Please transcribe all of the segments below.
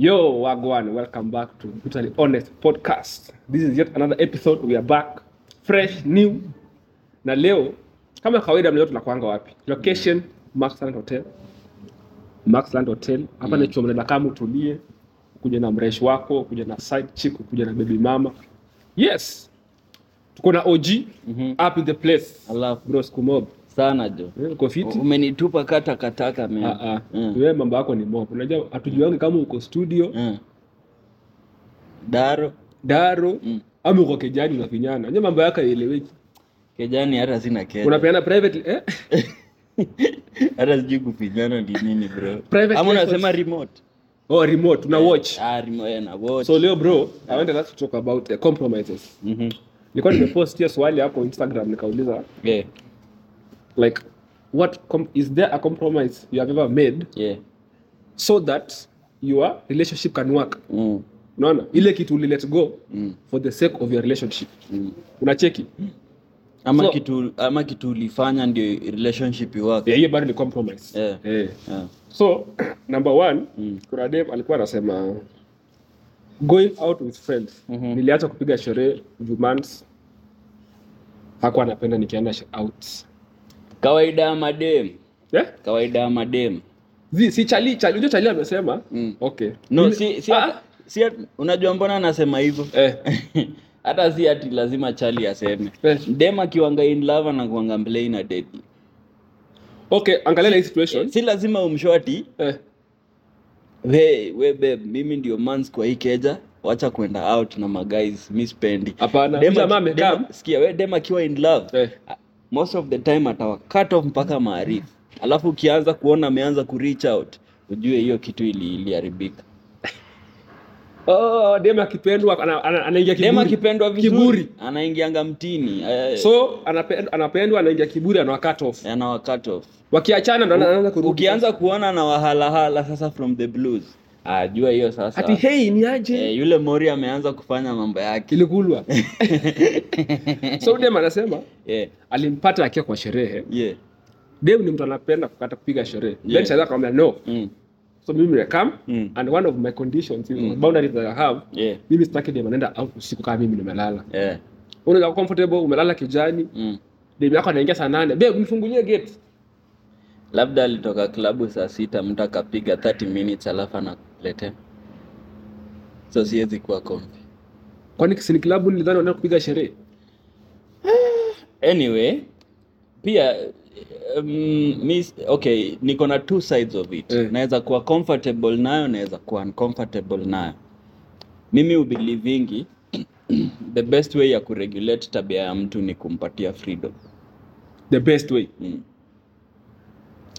Yo, Wagwan, welcome back to Brutally Honest Podcast. This is yet another episode. We are back fresh, new. Na leo kama kawaida, mleo tunakwanga wapi? Location Maxland Hotel. Maxland Hotel. Hapa ni chombo la kama utulie, kuja na mresh wako, kuja na side chick, kuja na baby mama. Yes. Tuko na OG Mhm. up in the place. Alafu Bro, Skumob. Sana jo, Eh, Uko fiti? umenitupa kata kataka mimi. Ah ah. Mm. Wewe mambo yako ni mob. Unajua hatujuangi kama uko studio, Mm. Daro daro Mm. ama uko kejani unafinyana. Unajua mambo yako haieleweki. kejani, hata sina keja, Unapeana private eh? hata sijui kufinyana ni nini bro. Private Ama unasema remote? Oh, remote una watch. Ah, remote eh, na watch. So leo bro, I want us to talk about the compromises. Mhm. Nilikuwa nimepost hiyo swali hapo Instagram nikauliza Yeah, like what is there a compromise you have ever made yeah. so that your relationship can work? Mm. Unaona? Ile kitu uli let go Mm. for the sake of your relationship. Mm. Unacheki? Ama So- kitu ama kitu ulifanya ndio relationship. Yeah, hiyo bado ni compromise. Yeah. Yeah. Yeah. So number one, Mm. kuna dem alikuwa anasema going out with friends. Mhm. Niliacha kupiga sherehe juu months hakuwa anapenda nikienda out. Kawaida ya madem, Yeah? kawaida ya madem. Zi, si chali chali, unajua chali amesema Mm. okay. No, si si, Ah, si unajua mbona anasema hivyo? eh, hata si ati lazima chali aseme eh. dem akiwanga in love anakuanga play na deadly Okay, angalia si, situation eh, si lazima umshoti Eh, we we babe mimi ndio mans kwa hii keja wacha kwenda out na maguys mi spendi hapana. Jamaa amekaa. sikia we dem akiwa in love Eh. Most of the time atawa cut off mpaka maarifu alafu ukianza kuona ameanza ku reach out ujue hiyo kitu ili iliharibika Oh, dem akipendwa ana- ana- anaingia dem kiburi. akipendwa vizuri anaingianga mtini eh, So anapendwa, anapendwa anaingia kiburi anawa cut off. anawa cut off Wakiachana ndo anaanza kurudi. ukianza kuona na wahalahala sasa from the blues ah, jua hiyo sasa ati hey ni aje? eh, yule mori ameanza kufanya mambo yake Ilikulwa. so dem anasema yeah, alimpata akiwa kwa sherehe. yeah. Dem ni mtu anapenda kukata kupiga sherehe. Yeah. Then akamwambia no. Mm, So mimi nime come mm, and one of my conditions is Mm. boundaries that I have. yeah, Mimi sitaki dem anaenda out usiku kama mimi nimelala. yeah, Unaweza comfortable umelala kijani, mm. dem yako anaingia saa nane. Babe, nifungulie gate. labda alitoka klabu saa sita mtu akapiga 30 minutes alafu anakuletea so siwezi kuwa comfy. Kwani Kisini klabu nilidhani wanaenda kupiga sherehe? anyway pia um, mi, okay niko na two sides of it Eh. naweza kuwa comfortable nayo naweza kuwa uncomfortable nayo mimi ubelivingi the best way ya kuregulate tabia ya mtu ni kumpatia freedom The best way. mm.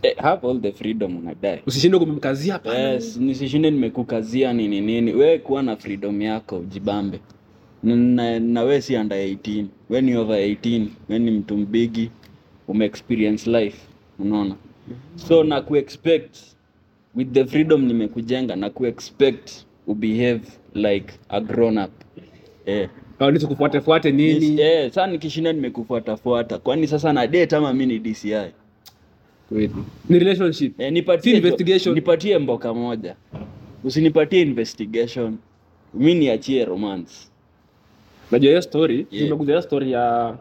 Eh, have all the freedom unadai. Usishinde kumemkazia hapa. yes, nisishinde nimekukazia nini nini. We kuwa na freedom yako jibambe. Na, na, we si under 18 we ni over 18 we ni mtu mbigi. Umeexperience life. Unaona? So na kuexpect with the freedom nimekujenga na kuexpect ubehave like a grown up. Eh. Au nicho kufuate fuate nini? Eh, saa nikishinda nimekufuatafuata. Kwani sasa na date ama mi ni DCI Ni relationship. Eh, nipatie Si investigation. nipatie mboka moja usinipatie investigation mi niachie romance Najua hiyo story, Yeah. Nimeguza hiyo story ya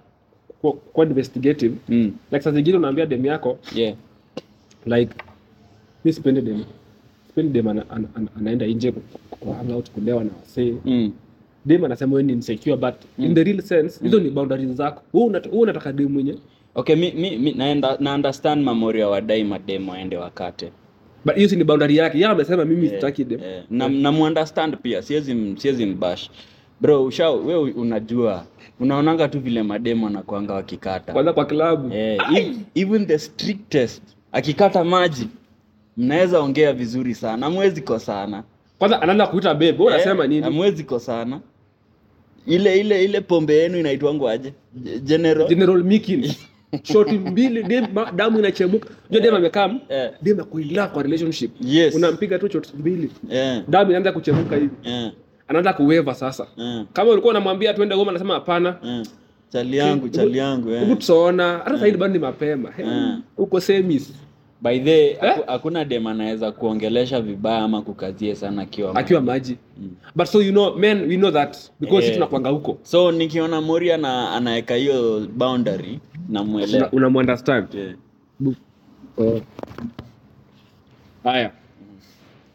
kwa, kwa investigative. mm. Like saa zingine unaambia demu yako yeah. like mi sipendi demu. Sipendi demu ana, ana, ana, anaenda nje kwa hangout kulewa na wasee. mm. Demu anasema wewe ni insecure but in the real sense hizo ni boundaries zako. Wewe unata- wewe unataka demu mwenye okay mi, mi, mi naenda, na understand mamoria wadai mademo aende wakate but hiyo si ni boundary yake. Yeye amesema mimi sitaki dem. yeah. na, na muunderstand pia siwezi siwezi mbash bro usha we unajua unaonanga tu vile mademo anakuanga wakikata Kwanza kwa klabu. yeah, ev- even the strictest akikata maji mnaweza ongea vizuri sana amwezi kosana Kwanza anaanza kuita babe. Wewe unasema yeah, nini? amwezi kosana ile ile ile pombe yenu inaitwangu aje general General Mikin. Shoti mbili dem damu inachemuka. Unajua dem amekaa eh, dem ako in kwa relationship. yes Unampiga tu shoti mbili. yeah. Damu inaanza kuchemuka hivi. yeah. Anaanza kuweva sasa. yeah. Kama ulikuwa unamwambia tuende goma anasema hapana. yeah chali yangu chali yangu Hebu eh. tutaona. Hata sasa hivi bado ni mapema. Hey, Mm. Uko semis. by the Eh? haku- dem anaweza kuongelesha vibaya ama kukazie sana akiwa akiwa maji but so you know men we know that because Eh. tunakwanga huko so nikiona moria na anaweka hiyo boundary namwelewa unamunderstand yeah. Oh. haya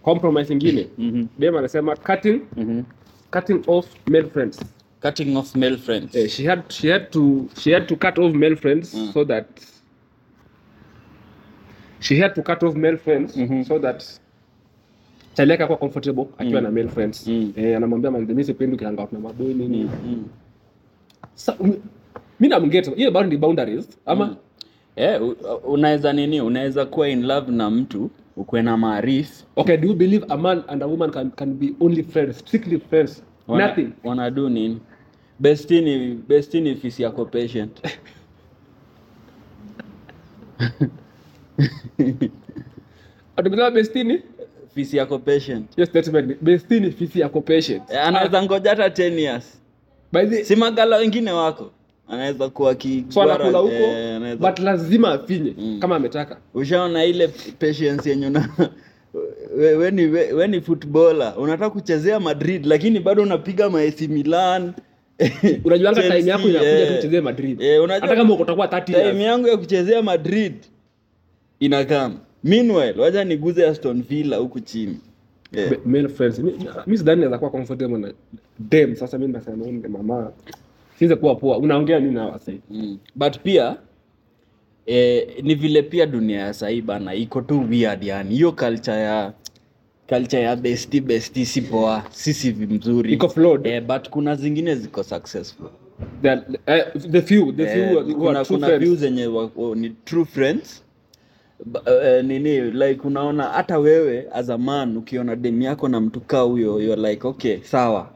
compromise ingine Mhm. dem anasema cutting Mhm. cutting off male friends cutting off male friends Eh, she had she had to she had to cut off male friends Mm. so that she had to cut off male friends Mhm. so that chaleka akuwa comfortable akiwa Mm. na male friends Mm. eh, anamwambia mimi sipendi ukianga na maboi nini Mm, mm. Sa- m- mi namget hiyo bado ni boundaries ama? Mm. Eh, u- unaweza nini unaweza kuwa in love na mtu ukuwe na maarifu okay do you believe a man and a woman can, can be only friends strictly friends? Wana- nothing. wanadu nini? Bestini bestini fisi yako patient. Atumesema bestini fisi yako patient. Yes statement bestini fisi yako patient. Eh, anaweza ngoja hata 10 years. By the si magala wengine wako anaweza kuwa ki so huko eh, anaweza- but lazima afinye Mm. kama ametaka. Ushaona ile patience yenye una we, we, ni, we, we ni footballer. Unataka kuchezea madrid lakini bado unapiga ma AC Milan. Unajuanga time yako inakuja tu uchezee madrid. Eh, unajua- hata kama utakuwa 30 time yangu ya kuchezea madrid inakama meanwhile wacha niguze aston villa huku chini. Yeah. Male friends. Mi mi sidhani naweza kuwa comfortable na dem. Sasa mimi nasema mama siweze kuwa poa. Unaongea nini na wasai mm. but pia eh, ni vile pia dunia ya sahii bana iko tu weird yani. Hiyo culture ya culture ya besti besti si poa. Sisi mzuri. Iko flawed. Eh, but kuna zingine ziko successful. The, uh, the few the few Eh, who are kuna, true kuna friends. few zenye wa- wa- ni true friends. Eh, nini like unaona hata wewe as a man ukiona demu yako na mtu kaa huyo you're like okay sawa.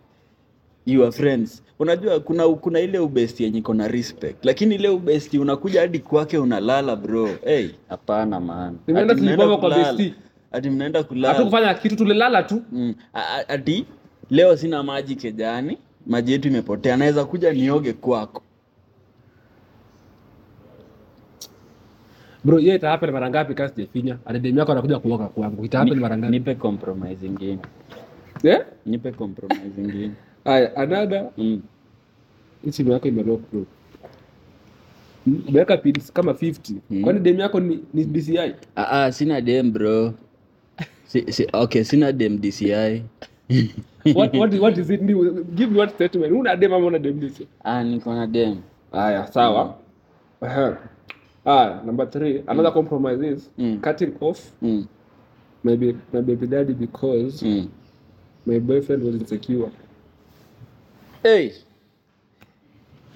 You are friends unajua kuna kuna ile ubesti yenye iko na respect. Lakini ile ubesti unakuja hadi kwake unalala bro. Hey hapana Nimeenda Ati mnaenda kwa kulala. ati mnaenda kulala. Hatukufanya kitu tulilala tu. Mm. Ati leo sina maji kejani maji yetu imepotea naweza kuja nioge kwako. Bro hiyo itahappen mara ngapi kasi sijafinya? Adedemi yako anakuja kuoga kwangu. Itahappen mara ngapi? nipe compromise ingine. Yeah nipe compromise ingine aya anada mm. hii simu yako imelock bro. Mm, umeweka pins kama 50 Mm. kwani dem yako ni, ni DCI ah, ah, sina dem bro. Si, si, okay sina dem dci what, what, what is it? Give me what statement. Una dem ama una dem DCI ah, niko na dem. Aya sawa. Aha. Ah, number 3 another compromise is Mm. cutting off mm. maybe my baby daddy because Mm. my boyfriend was insecure Hey.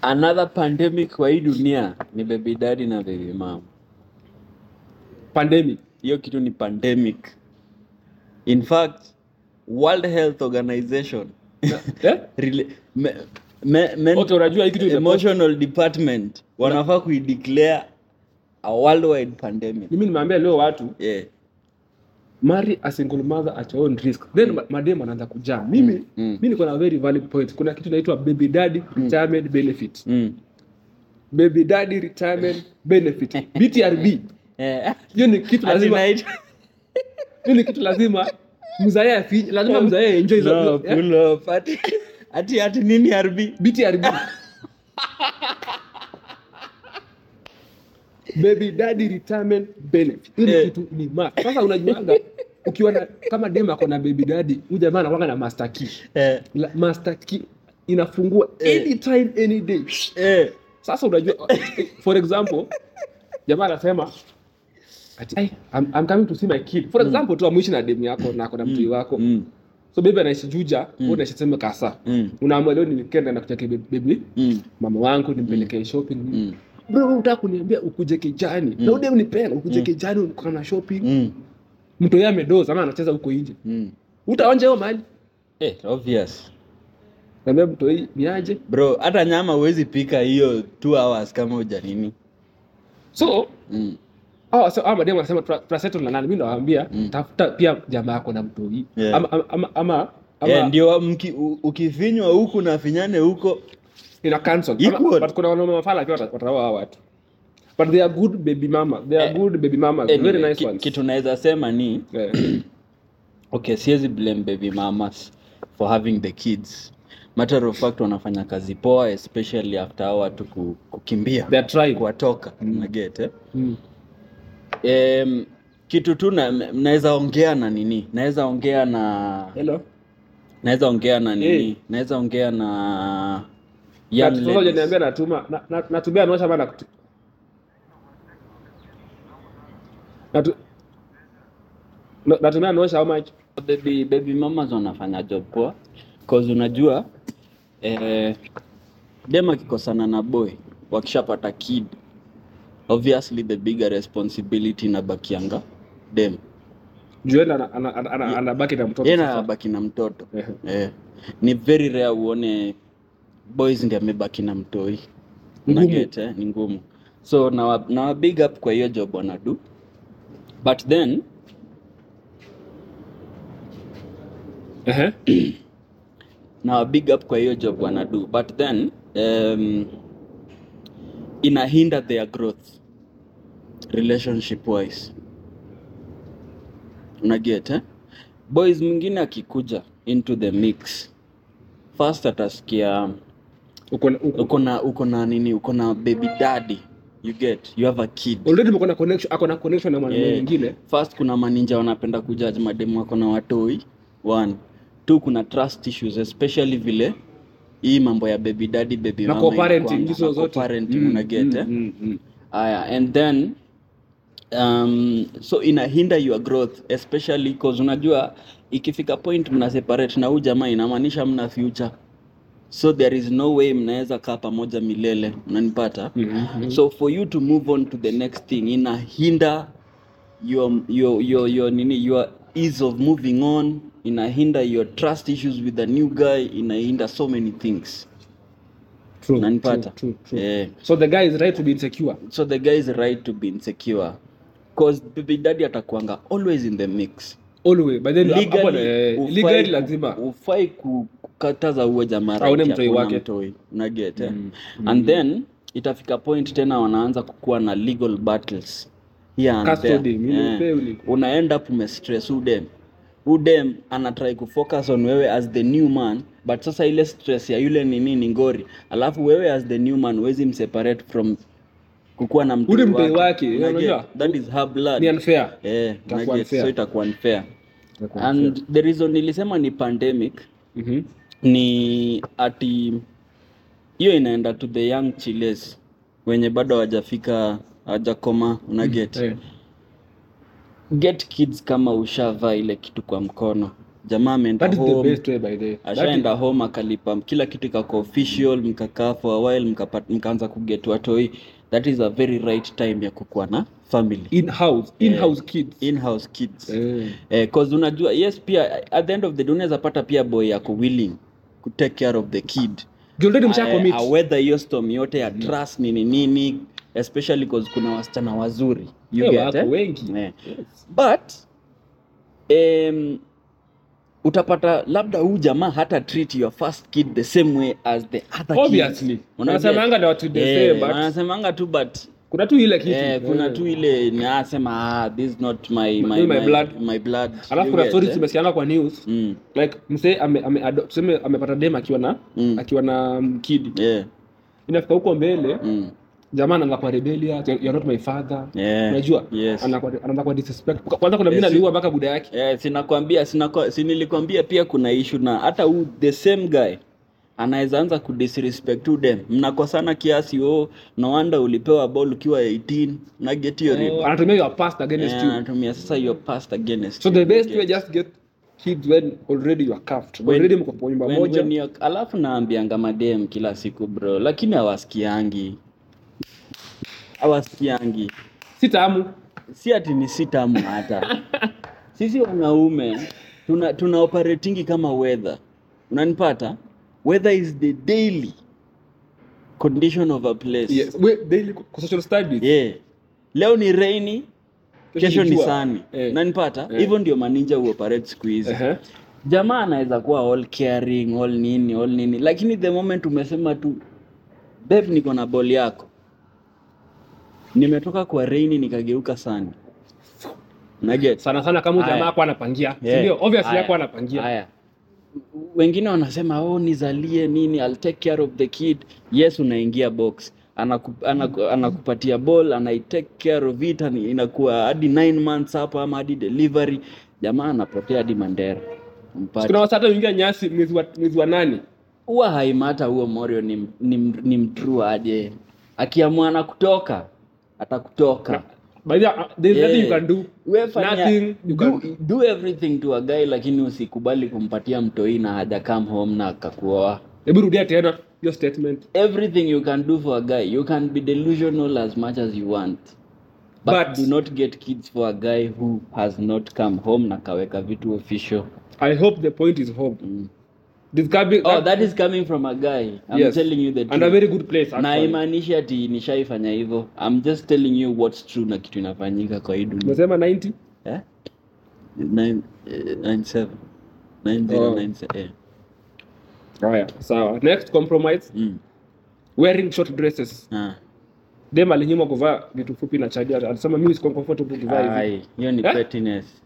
another pandemic kwa hii dunia ni baby daddy na baby mama pandemic hiyo kitu ni pandemic in fact world health organization eh? Rela- me, me, men, okay unajua kitu emotional department wanafaa kuideclare a worldwide pandemic mimi nimeambia leo watu yeah. Marry a single mother at your own risk. Then ma- madem anaanza kujaa. Mimi Mm, mm. mi niko na very valid point. Kuna kitu inaitwa baby daddy retirement benefit. Mm. baby daddy retirement benefit. Btrb eh, hiyo ni kitu lazima hiyo ni kitu lazima mzae afinye lazima mzae enjoy No, pull up. ati ati ati nini rb btrb baby daddy retirement benefit. Hiyo ni Eh. kitu ni ma sasa unajuanga ukiwa na kama dem ako na baby daddy huyu jamaa anakuanga na master key. Eh, La- master key inafungua Eh. anytime any day. Eh, sasa unajua for example jamaa anasema ati "Ai, I'm, I'm coming to see my kid. For example tu amwishi na dem yako na ako na mtoi wako. Mm, so baby anaishi juja mm. unaishi sema kasa mm, unaamua leo ni na kuchake baby mm, mama wangu nimpelekee shopping. Mm, bro unataka kuniambia ukuje kijani? Na ude unipenda ukuje Mm. kijani shopping. Mm, mtoi amedoza ama anacheza huko nje mm. utaonja hiyo mali Eh, obvious naambia mtoi biaje bro hata nyama huwezi pika hiyo 2 hours kama uja nini so mm. Oh, so, ama demu anasema tuna- tunasettle na nani? Mimi nawaambia Mm. tafuta pia jamaa yako na mtoi Yeah. ama ama ama, ama, Eh, ndio mki, ukifinywa huku na finyane huko ina cancel ama, but kuna wanaume mafala pia wata- wataoa watu but they are good baby mama. They are Eh, good baby mamas. Anyway, very nice ki- ones. kitu naweza sema ni yeah. okay siwezi blame baby mamas for having the kids. Matter of fact wanafanya kazi poa especially after hao watu kukimbia. Kuwatoka. Unaget eh? Mm. um, kitu tu na- naweza ongea na nini? Naweza ongea na hello? naweza ongea na nini? Hey. naweza ongea na natuma na- na- natumia nosha ama Natu- na- natumia nosha how much? Baby, baby mamas wanafanya job poa. Cause unajua eh, dem akikosana na boy wakishapata kid obviously the bigger responsibility inabakianga dem. Anabaki na mtoto anabaki na mtoto. Eh, ni very rare uone boys ndi amebaki na mtoi. Ngumu. Eh? ni ngumu. So na, na big up kwa hiyo job wanadu but then Ehe. na big up kwa hiyo job wanadu but then um, ina their growth relationship wise unaget eh? boys mwingine akikuja into the mix first atasikia na- uko- uko na uko na nini uko na baby daddy you get you have a kid. Already mko na connection ako na connection na mwanamume Yeah. mwingine. First kuna maninja wanapenda kujaji mademu wako na watoi. One. Two kuna trust issues especially vile hii mambo ya baby daddy baby na mama co-parenting hizo zote. co-parenting Mm, unaget mm, eh? mm, mm. aya and then um, so ina hinder your growth especially cause unajua ikifika point mna separate na huu jamaa inamaanisha mna future so there is no way mnaweza kaa pamoja milele unanipata Mhm. so for you to move on to the next thing inahinda hinder your your your your nini your ease of moving on ina hinder your trust issues with the new guy ina hinder so many things. True, unanipata true, true, true. eh so the guy is right to be insecure? So the guy is right to be insecure. Cause baby daddy atakuanga always in the mix. Always but then legally eh, ufai legally lazima. ufai ku- kukataza uwe jamaa Aone ya mtoi wake. mtoi. Unaget eh? Mm, and then itafika point tena wanaanza kukuwa na legal battles. Mimi Eh. unaenda up umestress udem. Udem anatry kufocus on wewe as the new man. But sasa ile stress ya yule nini ni ngori. Alafu wewe as the new man wezi mseparate from kukuwa na mtu wake, Unaget? that is her blood. Ni unfair. Eh, Itakuwa unfair. so itakuwa unfair. And the reason nilisema ni pandemic Mhm. Ni ati hiyo inaenda to the young chiles wenye bado hawajafika hawajakoma una get. Eh. get kids kama ushavaa ile kitu kwa mkono. Jamaa ameenda that home best way by the way. That is- ashaenda home akalipa kila kitu ikako official mkakaa for a while mkaanza kuget watoi that is a very right time ya kukuwa na family. Kids. in-house kids. Eh. Eh, cause unajua yes pia at the end of the day unaweza pata pia boy yako willing take care of the kid awether hiyo storm yote ya trust nini nini especially cause kuna wasichana wazuri you Eh, get, eh? wengi Eh. but um, utapata labda huu jamaa hata treat your first kid the same way as the other Obviously. kids. Obviously. Wanasemanga na the same, but- wanasemanga tu but kuna tu ile kitu Eh, kuna Eh. tu ile nasema ah, this is not my, my, My- my blood. my blood. alafu kuna stories eh? tumesikianga kwa news Mm, like msee ame, ame, tuseme amepata dem akiwa na Mm. akiwa na mkidi yeah, inafika huko mbele mm, jamaa anaanza kwa rebellious you're not my father yeah, unajua yes. Anaanza kwa disrespect kwanza kuna mimi aliua mpaka buda yake Eh, sinakwambia sinakwambia sinilikwambia pia kuna issue na hata huu the same guy anaweza anza kudisrespect dem. Mnakosana kiasi oh no wonder ulipewa ball ukiwa 18 na get your rib Oh, anatumia your past against you. anatumia sasa your past against so you. the best way just get kids when already you are cuffed. When- already mko nyumba moja. alafu naambianga madem kila siku bro. Lakini hawasikiangi. Hawasikiangi. Si tamu si ati ni si tamu hata. Sisi wanaume tuna, tuna operatingi kama weather. Unanipata weather is the daily condition of a place yes we daily social studies yeah. leo ni rainy Kesho ni sunny jua. nanipata Eh. unanipata Eh. hivyo ndio maninja huoperate siku hizi Ehe. jamaa anaweza kuwa all caring all nini all nini lakini the moment umesema tu babe niko na ball yako nimetoka kwa rain nikageuka sana naget sana sana kama jamaa hakuwa anapangia Yeah. sindio obviously yako anapangia Haya. Wengine wanasema oh, nizalie nini, I'll take care of the kid. Yes, unaingia box. Anaku, anaku, anakupatia ball anai take care of it, inakuwa hadi 9 months hapo ama hadi delivery, jamaa anapotea hadi Mandera. Kuna wasata wingia nyasi mwezi wa mwezi wa nani? Huwa haimata huo Morio ni, ni, ni mtrua aje, akiamua na kutoka atakutoka. By the uh, there's Yeah. nothing you can do Wefanya, Nothing you do, can- do everything to a guy, lakini usikubali kumpatia mtoi na haja come home na akakuoa. hebu rudia tena your statement Everything you can do for a guy, you can be delusional as much as you want. But, But- do not get kids for a guy who has not come home na kaweka vitu official. i hope the point is home Mm. This guy be, Oh, that is coming from a guy. I'm Yes. telling you the and a very good place na imaanishi ati nishaifanya hivyo. I'm just telling you what's true na kitu inafanyika kwa hii dunia. umesema 90 Eh? Eh, eh. haya sawa next compromise Mm. wearing short dresses Ah. dem alinyimwa kuvaa vitu fupi na chadi alisema mimi siko comfortable kuvaa hivi hiyo ni Eh? pettiness.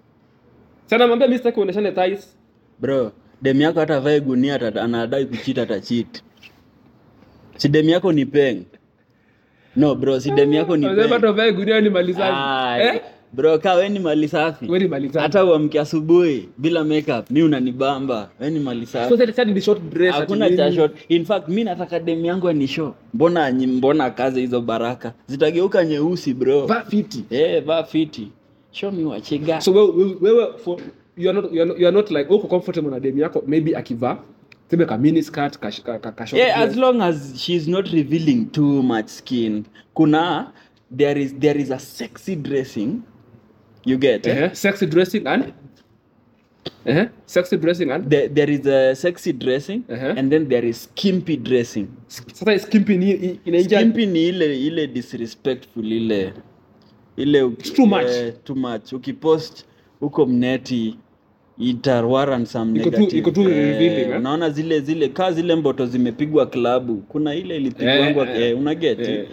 sana mwambia mimi sitaki kuoneshane thighs Bro, dem yako hata vae gunia anadai kuchita atachit. Si demu yako ni peng. No bro, si demu yako ni peng. hata vae gunia ni mali safi eh Bro, ka wewe ni mali safi. wewe ni mali safi Hata uamke asubuhi bila makeup, mi unanibamba. Wewe ni mali safi. so sasa ni short dress hakuna cha short. In fact mi nataka demu yangu ni show. Mbona mbona kaze hizo baraka zitageuka nyeusi bro. Va fiti Eh, va fiti. Show me what you got. so wewe- wewe for you are not you are not, you are not like uko comfortable na dem yako maybe akivaa. Sema ka mini skirt ka, ka, ka, ka short yeah, as long as she's not revealing too much skin. Kuna there is there is a sexy dressing. You get eh? Eh, sexy dressing and? Eh sexy dressing and? There, there is a sexy dressing Uh-huh. and then there is skimpy dressing. Sasa skimpy ni inaingia skimpy ni ile ile disrespectful ile ile It's too much. uh, too much. Ukipost uko mneti ita warrant some negative. eh? unaona zile zile kaa zile mboto zimepigwa klabu kuna ile ilipigwangwa Eh, eh, eh, una get eh.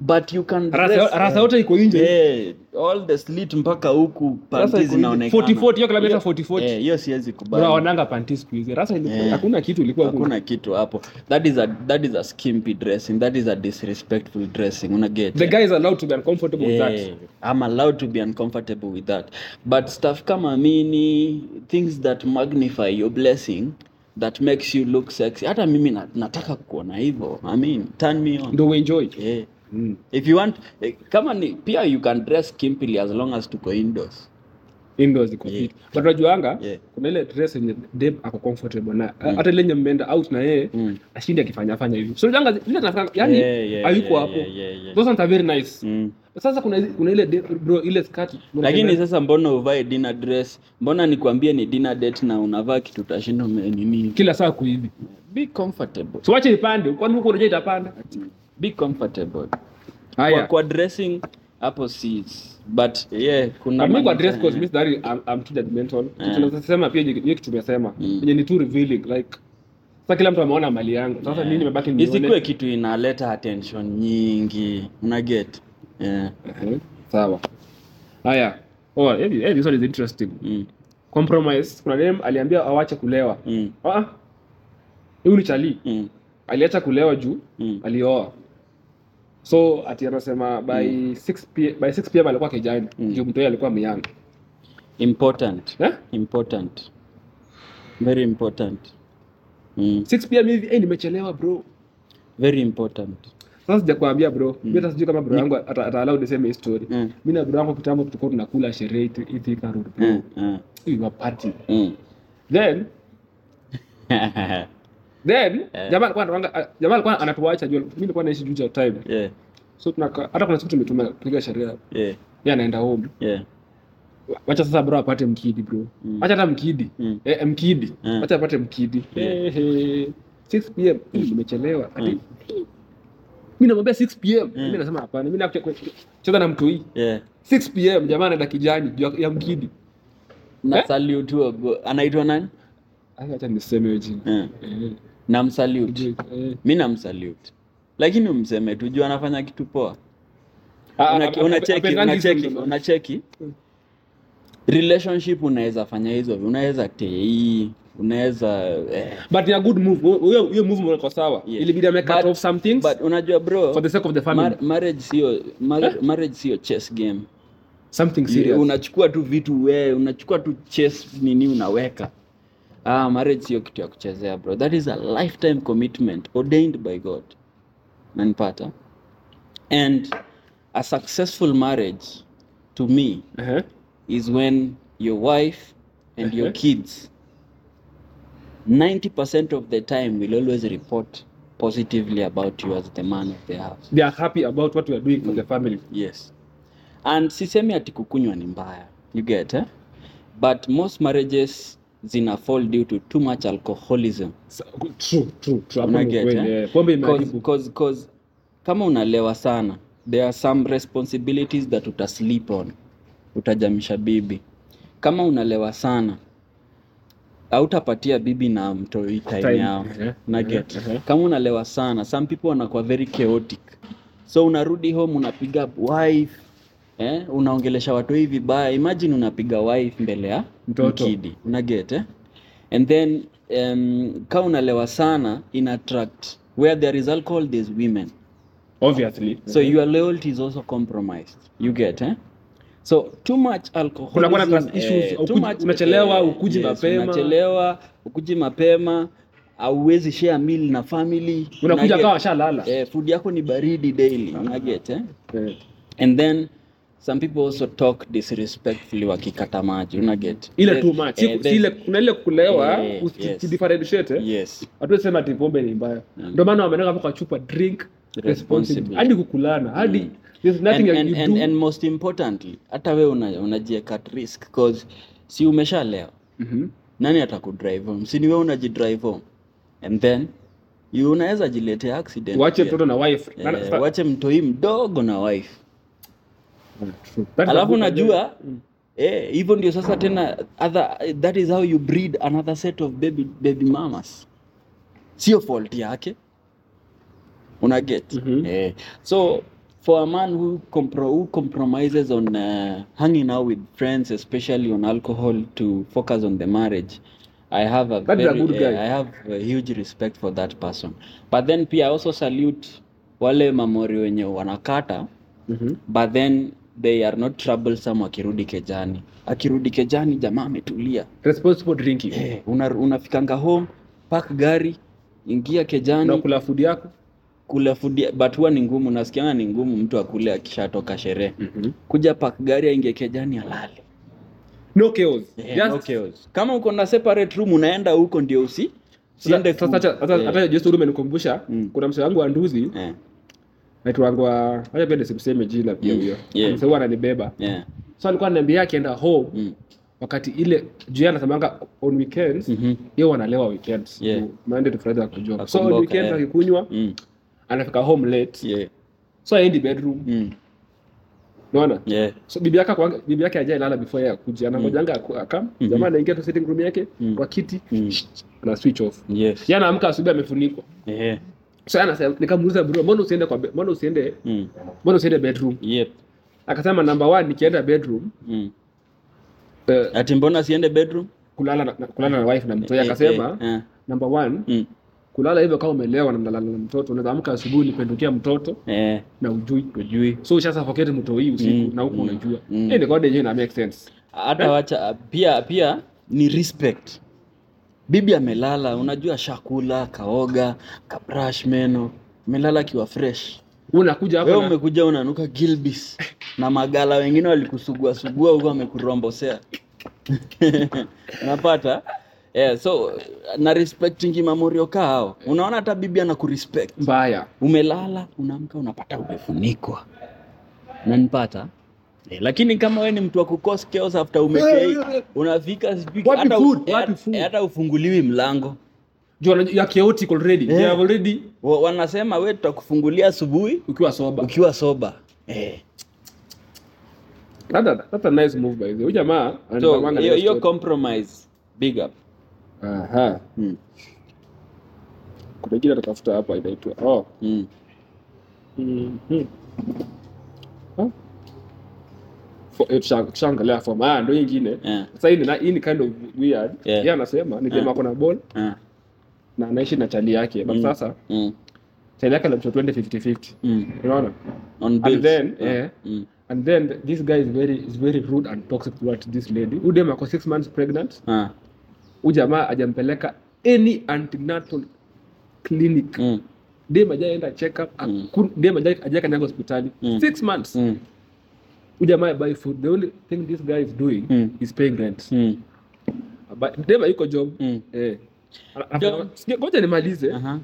But you can Rasa- yote iko nje. eh, all the slit mpaka huku panties zinaonekana 40-40, hiyo kilomita Hiyo- 40-40. eh, hiyo siwezi kubali bro wananga panty siku hizi rasa ilikuwa- Eh. hakuna kitu ilikuwa hakuna kitu hapo that is a that is a skimpy dressing that is a disrespectful dressing una get the guy is allowed to be uncomfortable with Eh, that I'm allowed to be uncomfortable with that. But stuff kama mini, things that magnify your blessing, that makes you look sexy. Hata mimi nataka kuona hivyo. I mean, turn me on. ndo enjoy Yeah. Mm. If you want, eh, kama ni, pia you can dress kimpily as long as tuko indoors. indoors iko Yeah. but unajuanga Yeah. kuna ile dress yenye dem ako comfortable na hata ile yenye mmeenda out na yeye Mm. ashindi akifanya fanya hivi so unajuanga ile tunafanya yani Yeah, yeah, hayuko yeah, hapo yeah, yeah, yeah. those are very nice Mm. sasa kuna kuna ile de- bro ile skirt Lakini sasa mbona uvae dinner dress? Mbona nikwambie ni dinner date na unavaa kitu utashinda nini? kila saa kuhivi Be comfortable. so wache ipande kwani huko unajua itapanda Be comfortable. haya kwa dressing hapo si but yeah kuna mimi kwa dress code mimi dari I'm, too judgmental Eh. tunasema pia hiyo kitu tumesema Mm. ni too revealing like sasa kila mtu ameona mali yangu sasa mimi nimebaki isikuwe kitu inaleta attention nyingi una get yeah. Mhm. sawa haya oh hey, hey, this one is interesting mm. compromise kuna dem aliambia awache kulewa Mm. ah huyu ni chali Mm. aliacha kulewa juu Mm. alioa so ati anasema by 6 p by 6 pm alikuwa kijana Mm. juu mtoi alikuwa myang important. Eh? Important. Very important. Mm. 6 pm hivi eh nimechelewa bro. Very important. Sasa sijakwambia bro. Mimi sijui kama bro yangu ata, ata allow the same story. Mm. mimi na bro yangu kitambo tulikuwa tunakula sherehe iti- Thika road bro. Mm. Mm. we were party. Mm. then then Eh. jamaa alikuwa jamaa alikuwa anatuacha jua mimi nilikuwa naishi juu ya time yeah. so tunaka hata kuna siku tumetuma piga sheria. Yeah. yeye anaenda home Yeah. wacha sasa bro apate mkidi bro Mm. wacha hata mkidi Mm. eh, mkidi Mm. wacha apate mkidi Yeah. Hey, hey. 6 pm mm. nimechelewa ati mimi namwambia 6 pm mimi nasema hapana mimi nakucheza na mtu hii Yeah. 6 pm jamaa anaenda kijani ya- mkidi na Eh? salute anaitwa nani acha niseme jina Eh. Eh, namsalute eh. mi namsalute lakini umseme tu juu anafanya kitu poa. Ah, ah, unacheki unacheki unacheki relationship unaweza fanya hizo unaweza tei unaweza eh. but a good move. Huyo huyo move uko sawa? Ilibidi ame cut off some things? but unajua bro for the sake of the family. mar- marriage sio mar- marriage sio chess game. Something serious. unachukua tu vitu wewe, unachukua tu chess nini unaweka ah marriage sio kitu ya kuchezea bro. That is a lifetime commitment ordained by god. Nanipata and a successful marriage to me uh-huh. is when your wife and your Uh-huh. kids 90% of the time will always report positively about you as the man of the house. They are happy about what you are doing for the family. Yes. And sisemi ati kukunywa ni mbaya. You get eh? but most marriages zina fall due to too much alcoholism. True true true. Una get, eh? Cause, cause, cause, kama unalewa sana there are some responsibilities that utasleep on. Utajamisha bibi. Kama unalewa sana hautapatia bibi na mtoi time, yao. eh, na eh, get eh. kama unalewa sana some people wanakuwa very chaotic. So unarudi home unapiga wife eh, unaongelesha watoi vibaya. Imagine unapiga wife mbele ya mkidi. Una get eh? and then um, kama unalewa sana in attract. Where there is alcohol there's women. Obviously. So your loyalty is also compromised. You get eh? so too much alcohol kuna na trust issues, ukuji- unachelewa, ukuji mapema. unachelewa ukuji mapema. Auwezi share meal na family. Unakuja kawa shalala eh, food yako ni baridi daily. Una get eh? eh. and then some people also talk disrespectfully wakikata maji una get? Ile too much. Eh, Si- ile kuna ile kulewa Eh, yes. differentiate yes. ati pombe ni mbaya. Mm. ndio maana wameneka hapo kwa chupa drink Responsibly. hadi kukulana hadi there's nothing and, and, you and, do. and most importantly hata we una- unajieka at risk cause si umeshalewa. Mhm. nani atakudrive home? Si ni wewe unajidrive home? And then you unaweza jiletea accident wache mtoto na wife. Yeah, wache mtoi mdogo na wife True. That is a alafu najua. Mm. eh, hivyo ndio sasa tena other, that is how you breed another set of baby, baby mamas sio fault yake una get Mhm. eh, so for a man who, compro who compromises on uh, hanging out with friends especially on alcohol to focus on the marriage i have a is a good guy. Uh, i have a huge respect for that person but then pia i also salute wale mamori wenye wanakata Mhm. but then they are not troublesome akirudi kejani. Akirudi kejani jamaa ametulia. Responsible drinking. Eh, una, unafikanga home park gari ingia kejani. Unakula food yako. Kula food but huwa ni ngumu nasikianga ni ngumu mtu akule akishatoka sherehe. Mhm. kuja park gari aingie kejani alale. No chaos. Eh, Just- no chaos. kama uko na separate room unaenda huko ndio usi Sasa- hata- eh, just umenikumbusha Mm. kuna msee wangu wa nduzi eh, naitwangwa acha pia nisimseme jina pia Mm. huyo Yeah. ananibeba yeah. so alikuwa ananiambia akienda home mm. wakati ile juu anasemanga on weekends Mhm. yeye wanalewa weekends Yeah. Monday to Friday akujua so on weekends akikunywa Mm. anafika home late Yeah. so aendi bedroom Mm. unaona Yeah. so bibi yake kwa bibi yake ajai before yeye akuje. anangojanga mm. akam Mhm. jamaa anaingia tu sitting room yake Mm. kwa kiti Mm. na switch off Yes. yeye anaamka asubuhi amefunikwa Yeah. So anasema nikamuuliza bro mbona usiende kwa mbona usiende Mm. mbona usiende bedroom Yep. akasema number one nikienda bedroom Mm. uh, ati mbona siende bedroom kulala na, kulala na wife na mtoto Eh, akasema eh, eh. number one Mm. kulala hivyo kama umelewa na mlala na mtoto unaweza amka asubuhi nipendukia mtoto Eh, na ujui ujui so ushasafokete mtoi usiku Mm, na huko mm, unajua mm. mm. ndio yenyewe na make sense hata wacha pia pia ni respect bibi amelala unajua shakula kaoga kabrush meno amelala akiwa fresh. Unakuja hapa wewe, umekuja unanuka gilbis. Na magala wengine walikusugua sugua huko wamekurombosea. Unapata? Yeah, so na respecting mamorio hao. Unaona hata bibi anakurespect. Mbaya. Umelala unaamka unapata umefunikwa. Nanipata eh, lakini kama we ni mtu wa kukos chaos after umekei unafika hata, eh, eh, hata ufunguliwi mlango. Juu wana- you are chaotic already. Yeah. you have already Wa- wanasema we tutakufungulia asubuhi ukiwa soba ukiwa soba eh. that, that, that's a nice move by the way. Jamaa so hiyo hiyo compromise big up. Aha. Kuna ingine atatafuta hapa inaitwa oh. Fo- eh, tusha- tushaangalia form ah ndio nyingine sasa hii ni hii ni kind of weird Yeah. yeye anasema ni dema kuna ball yeah. na anaishi na chali yake but Mm. sasa Mm. chali yake anamtoa 20 50 50 Mm. unaona On and then yeah. yeah. Mm. and then this guy is very is very rude and toxic towards this lady udem ako 6 months pregnant Ah. huyu jamaa ajampeleka any antenatal clinic Mm. dem ajaenda check up Mm. dem ajakanyaga hospitali Mm. 6 months Mm. Huyu jamaa buy food the only thing this guy is doing Mm. is paying rent Mm. But Dema yuko job Mm. eh ana- sikia, ngoja nimalize Aha.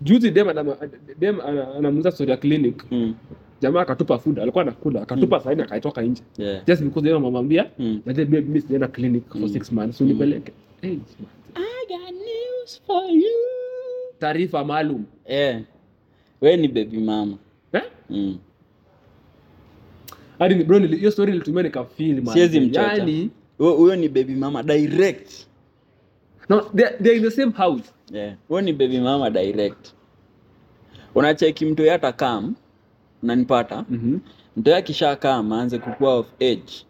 juzi Dema Dema dem anamuuza story ya clinic Mm. jamaa akatupa food alikuwa anakula akatupa saini akaitoka nje Yeah. just because Dema mamwambia, Mm. that baby mimi sijaenda clinic for six months unipeleke hey, I got news for you. taarifa maalum Eh. We ni baby mama. eh Mm. Hadi bro hiyo story nilitumia nikafeel man Siwezi mchocha. yani Huyo ni baby mama direct. no they they are in the same house Yeah. Huyo ni baby mama direct. Unacheki mtu yata kam unanipata? mhm Mtu yake kisha kam aanze kukua of age.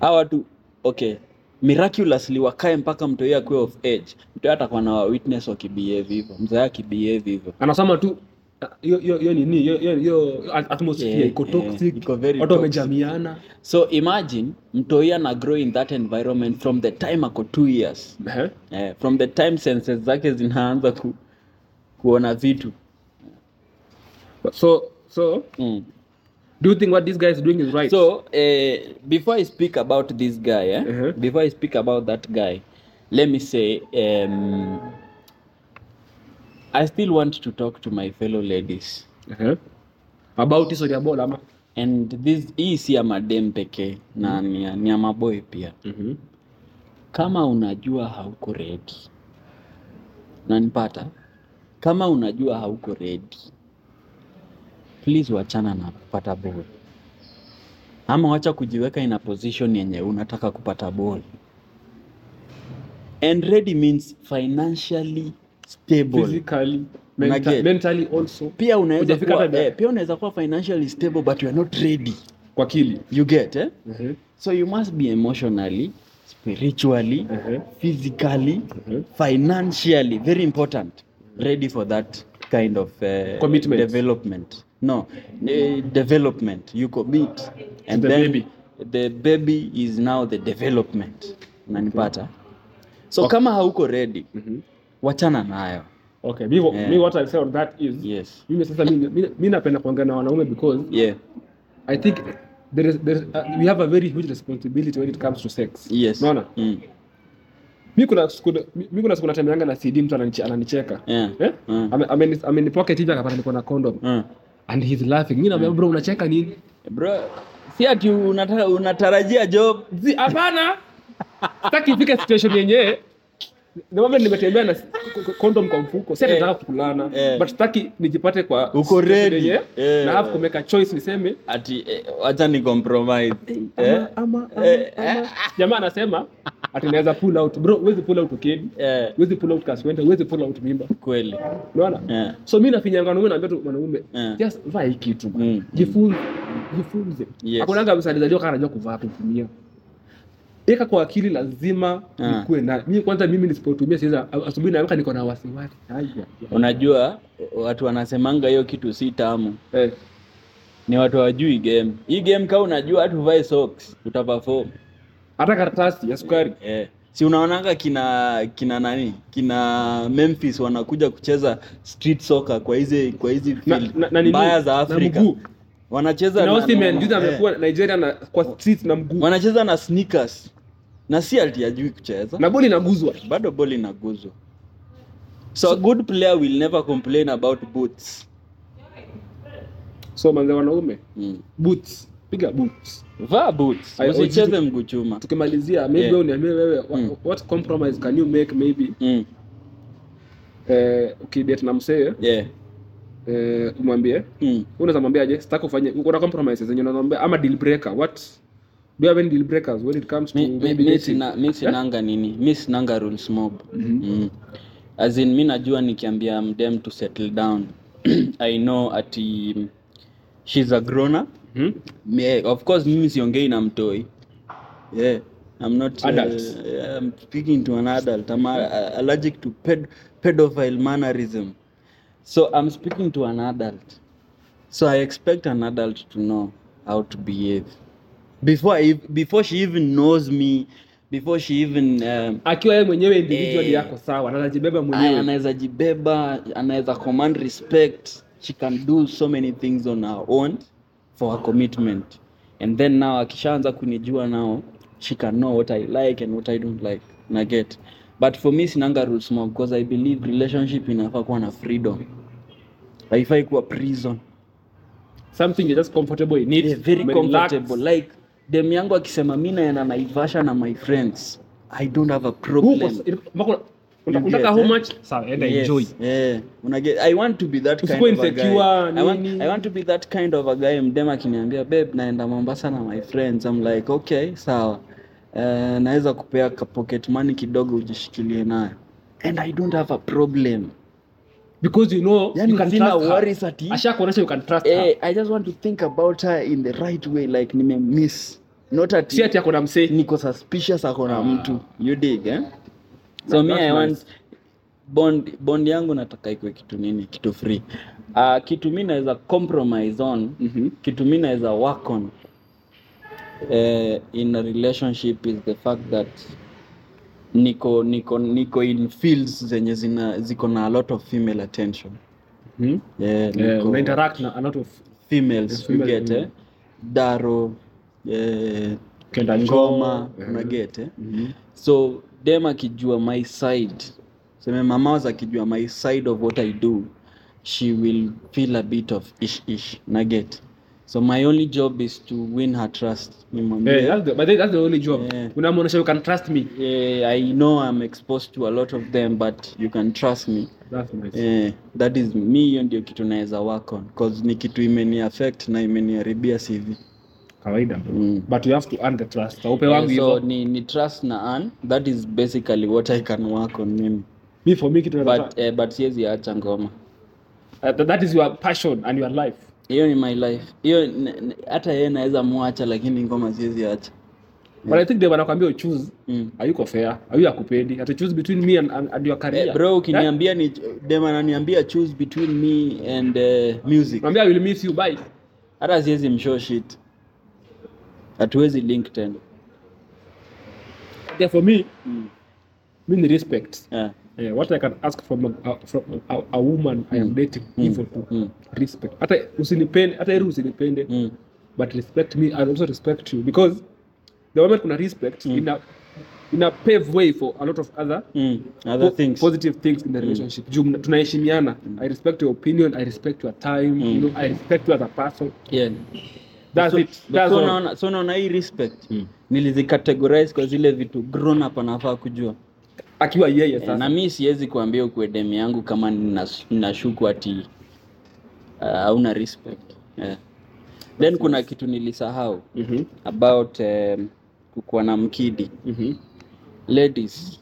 Hawa watu okay. Miraculously wakae mpaka mtu yeye akuwe of age. Mtu atakuwa na witness wakibehave hivyo. Mzee akibehave hivyo. anasema tu hiyo hiyo nini hiyo atmosphere Yeah, iko toxic watu wamejamiana So imagine mtoi ana grow in that environment from the time ako two years. eh Eh, from the time senses zake zinaanza ku, kuona vitu. so so Mm. do you think what this guy is doing is right So uh, before I speak about this guy, eh, Uh-huh. before I speak about that guy, let me say um, I still want to talk to my fellow ladies. eh about hizo ya bola ama And this hii si ya madem pekee na mm ya- ni ya maboy pia. mhm Kama unajua hauko ready, nanipata. Kama unajua hauko ready, please wachana na kupata ball, ama wacha kujiweka in a position yenye unataka kupata ball. And ready means financially stable. physically mental, mentally also Pia unaweza kuwa, eh, pia unaweza kuwa financially stable but you are not ready. kwa akili You get eh? mhm So you must be emotionally, spiritually, mhm physically, Mhm. financially very important ready for that kind of uh, Commitment. development no uh, development you commit and the then baby. the baby is now the development unanipata so Okay. kama hauko ready mhm wachana nayo. Okay mimi Yeah. mimi what I say on that is yes. mimi sasa mimi mimi- napenda kuongea na wanaume because yeah. I think there is there is, uh, we have a very huge responsibility when it comes to sex. Yes. Unaona? Mm. mimi kuna siku mimi kuna siku natembeanga na CD mtu ananiche- ananicheka. Yeah. Eh? Mm. ame ameni pocket hivi akapata niko na condom. Mm. and he's laughing. Mimi naambia bro unacheka nini? Bro si ati unatarajia job? Hapana. Sitaki ifike situation yenyewe ndio moment nimetembea na condom kwa mfuko si Eh. nataka kukulana Eh. but sitaki nijipate kwa Uko ready. yenyewe, Eh. na have to make a choice niseme ati eh, wacha ni compromise eh? ama, ama, ama, Eh, ama. jamaa anasema ati naweza pull out bro huwezi pull out kid eh, huwezi pull out kaswende huwezi pull out mimba kweli unaona eh. so mimi nafinyanga wanaume naambia tu Eh. just vaa hii kitu. Mm. jifunze jifunze Yes. hakunanga msalizaliwa kana anajua kuvaa tutumia eka kwa akili lazima Ah. ikuwe na mimi kwanza mimi nisipotumia siweza asubuhi naamka niko na wasiwasi. Unajua watu wanasemanga hiyo kitu si tamu. Eh, ni watu hawajui game. Hii game kama unajua hata uvae socks utaperform hata karatasi ya sukari. Eh. si unaonanga kina kina nani? Kina Memphis wanakuja kucheza street soccer kwa hizi kwa hizi field. mbaya za Afrika wanacheza na Osimhen juzi eh. amekuwa Nigeria na kwa street na mguu. Wanacheza na sneakers na si ati ajui kucheza na boli inaguzwa bado boli inaguzwa so a good player will never complain about boots so manze wanaume mm. boots piga boots vaa boots usicheze mguu chuma tukimalizia maybe Yeah. wewe uniambie wewe Mm. what compromise can you make maybe mm. eh ukidate na msee yeah. eh umwambie mm. unaweza mwambiaje sitaki ufanye kuna compromises zenye unamwambia ama deal breaker what do you have any deal breakers when it comes to mi, maybe mi, sina, mi sinanga nini? Mi sinanga rules mob. Mhm. mm. as in mi najua nikiambia mdem to settle down i know ati she's a grown up mm -hmm. yeah, of course mimi siongei na mtoi. Yeah i'm not Adult. uh, i'm speaking to an adult. I'm uh, allergic to ped pedophile mannerism. So i'm speaking to an adult. So i expect an adult to know how to behave before I, before she even knows me before she even um, akiwa yeye mwenyewe individual Eh. yako sawa anajibeba mwenyewe. anaweza jibeba anaweza command respect. She can do so many things on her own for her commitment. And then now akishaanza kunijua now she can know what i like and what i don't like. Na get. But for me sinanga rules more because i believe relationship inafaa kuwa na freedom. Haifai kuwa prison. Something you're just comfortable in. It yeah, very comfortable. Like dem yangu akisema mi naenda naivasha na my friends i don't have a problem unataka how eh? much sawa enda Yes, enjoy yeah. Unaget, I want to be that kind of a guy. I want. I want to be that kind of a guy. Mdem akiniambia babe, naenda Mombasa na my friends. I'm like okay, sawa. Uh, naweza kupea pocket money kidogo ujishikilie nayo. And I don't have a problem. because you know Yani you can trust her. ati- you can trust her Eh, I just want to think about her in the right way like nime miss. Not at si ati ako na msee niko suspicious ako na Ah. mtu you dig eh? so me I want nice. bond bond yangu nataka ikwe kitu nini kitu free uh, kitu mi naweza compromise on Mhm. kitu mi naweza work on uh, in a relationship is the fact that niko niko niko in fields zenye zina ziko na a lot of female attention hmm? yeah, niko- una interact na a lot of females females you get mm. eh? daro eh, Kenda ngoma Joe, una eh. eh? Mhm. so dem akijua my side. Seme mamas akijua my side of what i do. She will feel a bit of ish ish na get. So my only job is to win her trust nimwambie yeah, that's the, but that's the only job. Yeah. unamwonyesha you can trust me. Yeah, i know i'm exposed to a lot of them but you can trust me. That's nice. Yeah, that is me hiyo ndio kitu naweza work on cause ni kitu imeni affect na imeniharibia cv kawaida. Mm. but you have to earn the trust. Upe wangu yeah, so ni, ni trust na earn. That is basically what i can work on mimi. Me for me kitu but uh, but siwezi acha ngoma. Uh, that- that is your passion and your life. Hiyo ni my life. Hiyo hata yeye naweza mwacha lakini ngoma siwezi acha. But i think they wanakwambia uchoose. Mm. hayuko fair? Hayu akupendi ata choose between me and, and, and your career. Eh, bro ukiniambia ni dem ananiambia choose between me and uh, music. Mwambia I will miss you. Bye. Hata siwezi mshow shit hatuwezi link tena yeah, for me mm. me respect yeah. Yeah, what I can ask from a, from a, a woman I am dating Mm. tu Mm. respect hata usinipende hata heri usinipende Mm. but respect me I also respect you because the moment kuna respect ina ina pave way for a lot of other Mm. other po- things positive things in the relationship juu tunaheshimiana. Mm. i respect your opinion i respect your time you know i respect you as a person yeah. That's so, it that's so all so hii respect nilizicategorize kwa zile vitu grown up anafaa kujua akiwa yeye sasa. E, na mi siwezi kuambia ukue demu yangu kama ninas- ninashuku ati uh, hauna respect yeah. then kuna kitu nilisahau Mhm, about um, kukuwa na mkidi mhm. ladies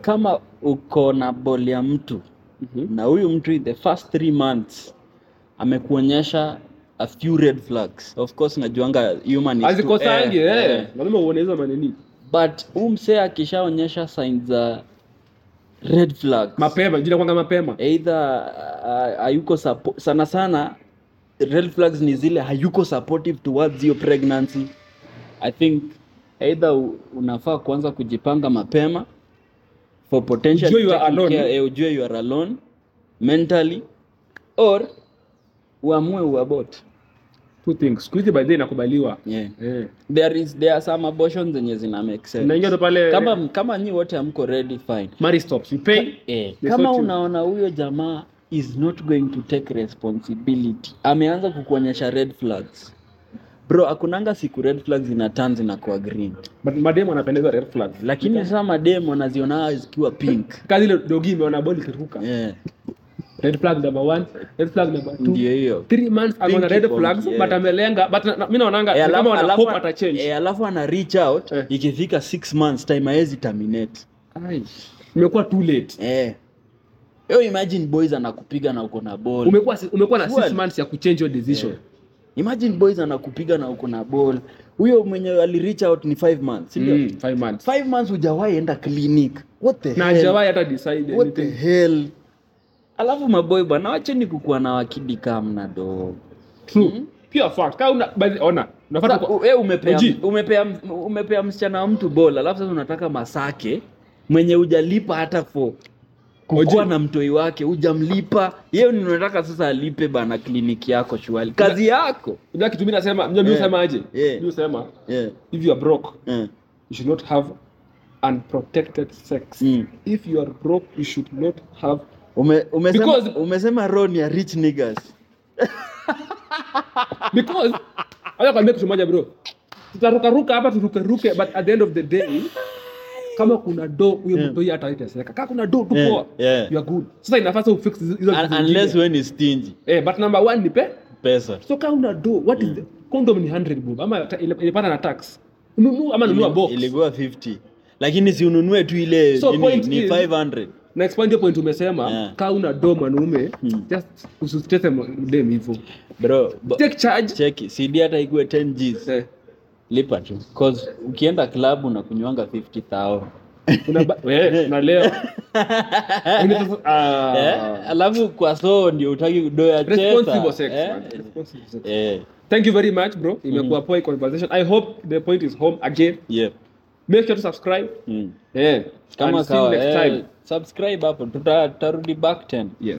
kama uko na boli ya mtu Mhm. na huyu mtu the first three months amekuonyesha a few red flags. Of course najuanga human azikosangi eh, eh, eh. lazima uone hizo manini. But huu msee akishaonyesha signs za red flags mapema jina kwanga mapema. either uh, hayuko suppo- sana sana red flags ni zile hayuko supportive towards your pregnancy. I think either u- unafaa kuanza kujipanga mapema for potential Ujue you are taking alone. care, eh, ujue you are alone mentally or uamue uabot two things. Siku hizi by the inakubaliwa. Yeah. Yeah. there is there are some abortions zenye zina make sense. Naingia tu pale kama kama nyi wote hamko ready fine. Money stops. You pay. Eh, kama unaona huyo jamaa is not going to take responsibility. Ameanza kukuonyesha red flags. Bro akunanga siku red flags ina turn zinakuwa green. But mademo anapendeza red flags. Lakini sasa mademo anaziona zikiwa pink. Kazi ile dogi imeona boli kiruka. yeah. Red flag number one red flag number two ndio hiyo. three months ameona red flags yeah. but amelenga but mimi naonanga Eh, kama wana hope ata change eh, alafu ana reach out Eh. ikifika six months time haezi terminate. Ai, imekuwa too late. Eh. Yo imagine boys anakupiga na uko na ball. Umekuwa umekuwa na six months ya kuchange your decision. Imagine boys anakupiga na uko na ball. Huyo mwenye ali reach out ni 5 months si ndio? Mm, five months. 5 months hujawahi enda clinic. What the na hell? hajawahi hata decide what the hell alafu maboy bwana wacheni kukuwa na wakidi kamna do true pure fact kama una by ona unafaa kwa ku- umepea, Oji. umepea, umepea msichana wa mtu bol alafu sasa unataka masake mwenye hujalipa hata fo kukuwa na mtoi wake hujamlipa yeye ni unataka sasa alipe bana kliniki yako shuali kazi yako unajua kitu mimi nasema mimi Yeah. usema aje Yeah. mimi usema yeah. if you are broke yeah. you should not have unprotected sex Mm. if you are broke you should not have Ume, umesema, Because- umesema ron ya rich niggas. Because acha kwambia kitu moja bro. Tutarukaruka hapa turukeruke but at the end of the day kama kuna do huyo Yeah. mtu hii hata itaseka kama kuna do tu Yeah, yeah. you are good. Sasa inafaa ufix hizo unless when is stingy. Eh but number one ni pe pesa. So kama una do what is the condom ni 100 bob ama ilipata na tax. Nunua ama nunua box. ilikuwa 50 lakini si ununue tu ile So ni is- 500 na expand hiyo point umesema Yeah. kama una do mwanaume Hmm. just usitete dem hivyo bro bo- take charge check cd hata ikuwe 10 gs eh, lipa tu cause ukienda club unakunywanga 50000 una ba- eh, na leo Yaani sasa- ah. eh, alafu kwa soo ndio utaki do ya chesa sex eh? man. Responsible sex. eh, thank you very much bro imekuwa poa conversation i hope the point is home again yep. Make sure to subscribe. Mm. yeah. Kama you next time. Subscribe hapo. Tuta- tutarudi back 10 yes